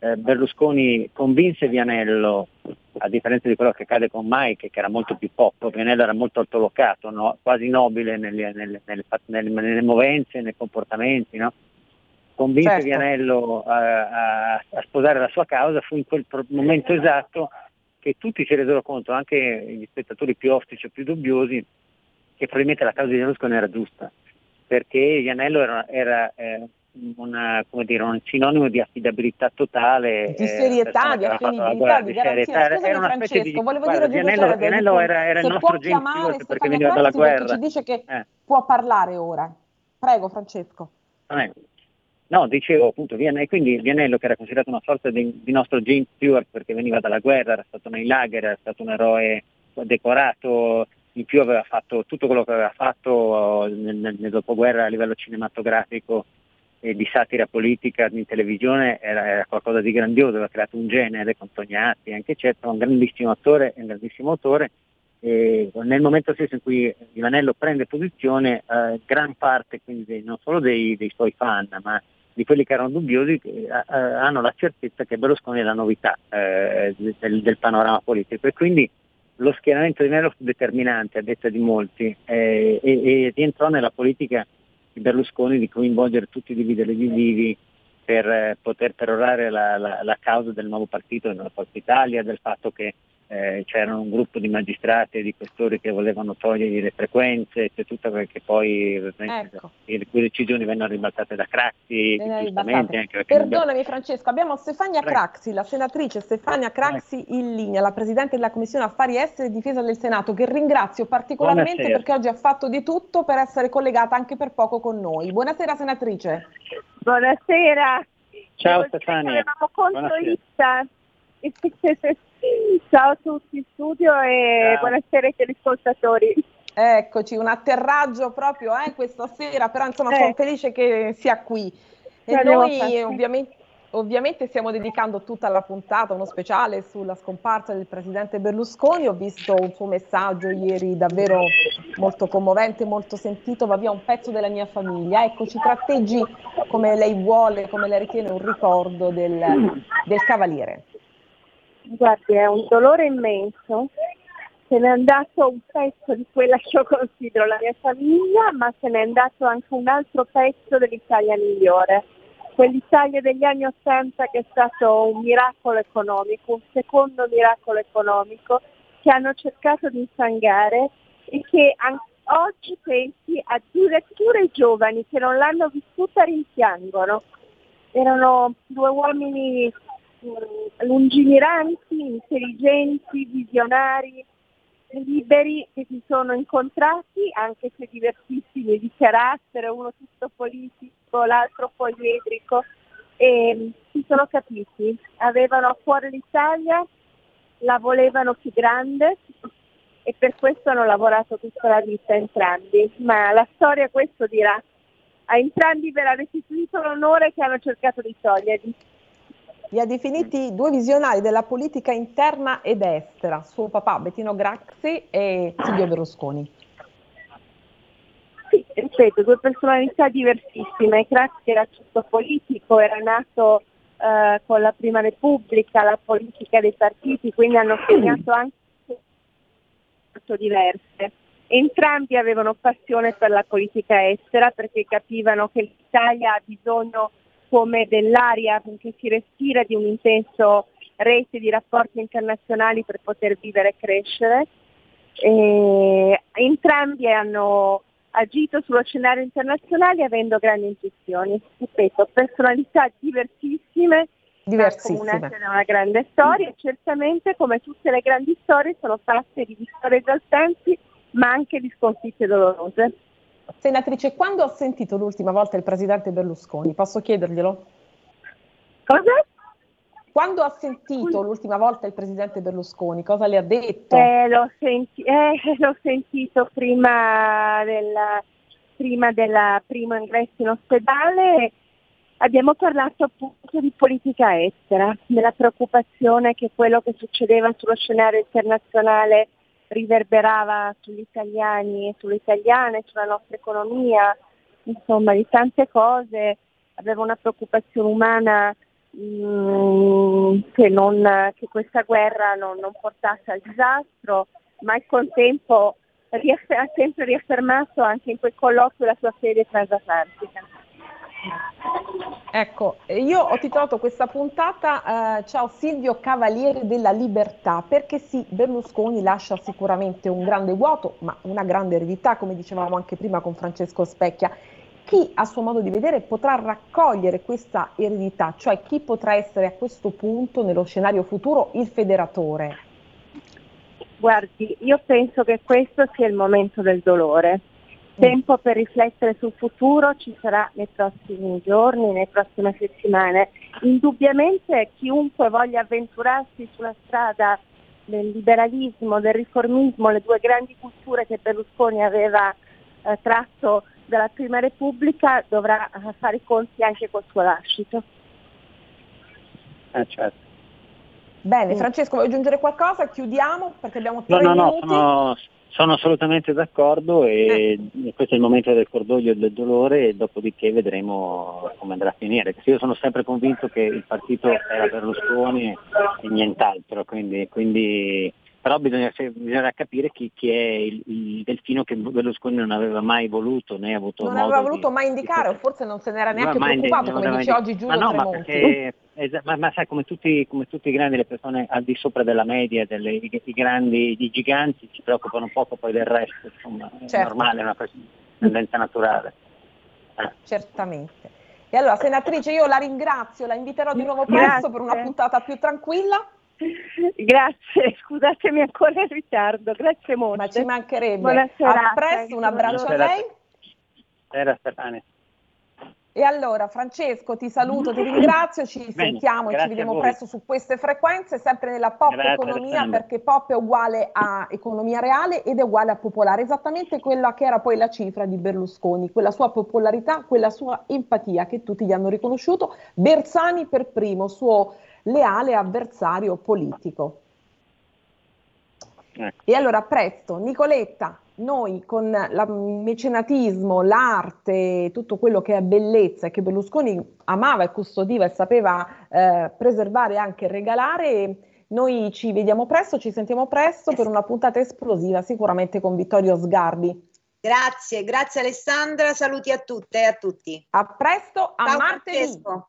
eh, Berlusconi convinse Vianello, a differenza di quello che accade con Mike, che era molto più pop, Vianello era molto altolocato, no? quasi nobile nelle, nelle, nelle, nelle, movenze, nei comportamenti, no? convinse certo. Vianello a, a, a, sposare la sua causa, fu in quel momento esatto che tutti si resero conto, anche gli spettatori più ostici o più dubbiosi, che probabilmente la causa di Berlusconi era giusta, perché Vianello era, era eh, una, dire, un sinonimo di affidabilità totale. Di serietà, eh, di affidabilità, di garanzia. Scusami era Francesco, di, volevo guarda, dire Vianello, Vianello era, era il nostro James perché veniva dalla guerra. ci dice che eh. può parlare ora. Prego Francesco. No, dicevo appunto, Vianello, quindi Vianello che era considerato una sorta di, di, nostro James Stewart perché veniva dalla guerra, era stato nei lager, era stato un eroe decorato, in più aveva fatto tutto quello che aveva fatto nel, nel dopoguerra a livello cinematografico e di satira politica in televisione era, era, qualcosa di grandioso, aveva creato un genere con Tognati, anche eccetera, un grandissimo attore e un grandissimo autore. E nel momento stesso in cui Ivanello prende posizione, eh, gran parte quindi non solo dei, dei, suoi fan, ma di quelli che erano dubbiosi, eh, eh hanno la certezza che Berlusconi è la novità eh, del, del, panorama politico. E quindi lo schieramento di Ivanello fu determinante a detta di molti eh, e, e rientrò nella politica di Berlusconi di coinvolgere tutti i divideri divisivi per eh, poter perorare la, la, la, causa del nuovo partito, della Forza Italia, del fatto che eh, c'erano un gruppo di magistrati e di questori che volevano togliergli le frequenze, e tutto perché poi ecco. le cui decisioni vennero ribaltate da Craxi, giustamente. Perdonami Francesco, abbiamo Stefania Prego. Craxi, la senatrice Stefania Craxi Prego. in linea, la Presidente della Commissione Affari Esteri e Difesa del Senato, che ringrazio particolarmente Buonasera. perché oggi ha fatto di tutto per essere collegata anche per poco con noi. Buonasera senatrice. Buonasera. Ciao Stefania. Eravamo contro Issa. Ciao a tutti in studio e Ciao. buonasera ai telescoltatori. Eccoci, un atterraggio proprio eh, questa sera, però insomma eh. sono felice che sia qui. E noi ovviamente, ovviamente, stiamo dedicando tutta la puntata, uno speciale sulla scomparsa del presidente Berlusconi. Ho visto un suo messaggio ieri davvero molto commovente, molto sentito, va via un pezzo della mia famiglia. Ecco, ci tratteggi come lei vuole, come lei ritiene un ricordo del, del cavaliere. Guardi, è un dolore immenso. Se n'è andato un pezzo di quella che io considero la mia famiglia, ma se n'è andato anche un altro pezzo dell'Italia migliore. Quell'Italia degli anni Ottanta che è stato un miracolo economico, un secondo miracolo economico, che hanno cercato di infangare e che oggi pensi addirittura i giovani che non l'hanno vissuta rimpiangono. Erano due uomini lungimiranti, intelligenti, visionari, liberi che si sono incontrati, anche se diversissimi di carattere, uno tutto politico, l'altro poliedrico, e si sono capiti, avevano a cuore l'Italia, la volevano più grande e per questo hanno lavorato tutta la vita entrambi, ma la storia questo dirà. A entrambi verrà restituito l'onore che hanno cercato di togliergli li ha definiti due visionari della politica interna ed estera, suo papà Bettino Grazzi e Silvio Berlusconi. Sì, ripeto, due personalità diversissime. Grazzi era tutto politico, era nato eh, con la Prima Repubblica, la politica dei partiti, quindi hanno segnato anche molto diverse. Entrambi avevano passione per la politica estera perché capivano che l'Italia ha bisogno come dell'aria che si respira di un intenso rete di rapporti internazionali per poter vivere e crescere. E entrambi hanno agito sullo scenario internazionale avendo grandi intuizioni. Ripeto, personalità diversissime, diversissime. da una grande storia e certamente come tutte le grandi storie sono fatte di vittorie esaltanti ma anche di sconfitte dolorose. Senatrice, quando ha sentito l'ultima volta il presidente Berlusconi? Posso chiederglielo? Cosa? Quando ha sentito l'ultima volta il presidente Berlusconi? Cosa le ha detto? Eh, l'ho, senti- eh, l'ho sentito prima della, prima del primo ingresso in ospedale abbiamo parlato appunto di politica estera, della preoccupazione che quello che succedeva sullo scenario internazionale riverberava sugli italiani e sulle italiane, sulla nostra economia, insomma di tante cose, aveva una preoccupazione umana mh, mm, che, non, che, questa guerra non, non, portasse al disastro, ma al contempo ha sempre riaffermato anche in quel colloquio la sua fede transatlantica. Ecco, io ho titolato questa puntata eh, Ciao Silvio Cavaliere della Libertà, perché sì, Berlusconi lascia sicuramente un grande vuoto, ma una grande eredità, come dicevamo anche prima con Francesco Specchia. Chi a suo modo di vedere potrà raccogliere questa eredità, cioè chi potrà essere a questo punto nello scenario futuro il federatore? Guardi, io penso che questo sia il momento del dolore tempo per riflettere sul futuro ci sarà nei prossimi giorni, nelle prossime settimane. Indubbiamente chiunque voglia avventurarsi sulla strada del liberalismo, del riformismo, le due grandi culture che Berlusconi aveva eh, tratto dalla Prima Repubblica, dovrà eh, fare i conti anche col suo lascito. Eh, certo. Bene, Francesco, vuoi aggiungere qualcosa? Chiudiamo perché abbiamo tre no, no, minuti. No, sono, sono assolutamente d'accordo e eh. questo è il momento del cordoglio e del dolore e dopodiché vedremo come andrà a finire. Io sono sempre convinto che il partito era Berlusconi e nient'altro, quindi, quindi però bisogna, bisogna capire chi, chi, è il, il, delfino che Berlusconi non aveva mai voluto né avuto non aveva voluto di, mai indicare di... o forse non se n'era neanche preoccupato come dice oggi Giulio ma no, ma, perché, ma, ma, sai come tutti, come tutti, i grandi le persone al di sopra della media delle, i, i, grandi i giganti si preoccupano poco poi del resto insomma certo. è normale è una tendenza naturale. Eh. certamente. E allora senatrice io la ringrazio la inviterò di nuovo presto per una puntata più tranquilla Grazie, scusatemi ancora in ritardo, grazie molto. Ma ci mancherebbe. Buonasera. A presto, un abbraccio a lei. Buonasera Stefania. E allora Francesco ti saluto, ti ringrazio, ci Bene, sentiamo e ci vediamo presto su queste frequenze, sempre nella pop grazie, economia, perché pop è uguale a economia reale ed è uguale a popolare, esattamente quella che era poi la cifra di Berlusconi, quella sua popolarità, quella sua empatia che tutti gli hanno riconosciuto, Bersani per primo, suo leale avversario politico. Ecco. E allora presto, Nicoletta, noi con il mecenatismo, l'arte, tutto quello che è bellezza e che Berlusconi amava e custodiva e sapeva eh, preservare e anche regalare, noi ci vediamo presto, ci sentiamo presto per una puntata esplosiva, sicuramente con Vittorio Sgarbi. Grazie, grazie Alessandra, saluti a tutte e a tutti. A presto, a Ciao martedì. Francesco.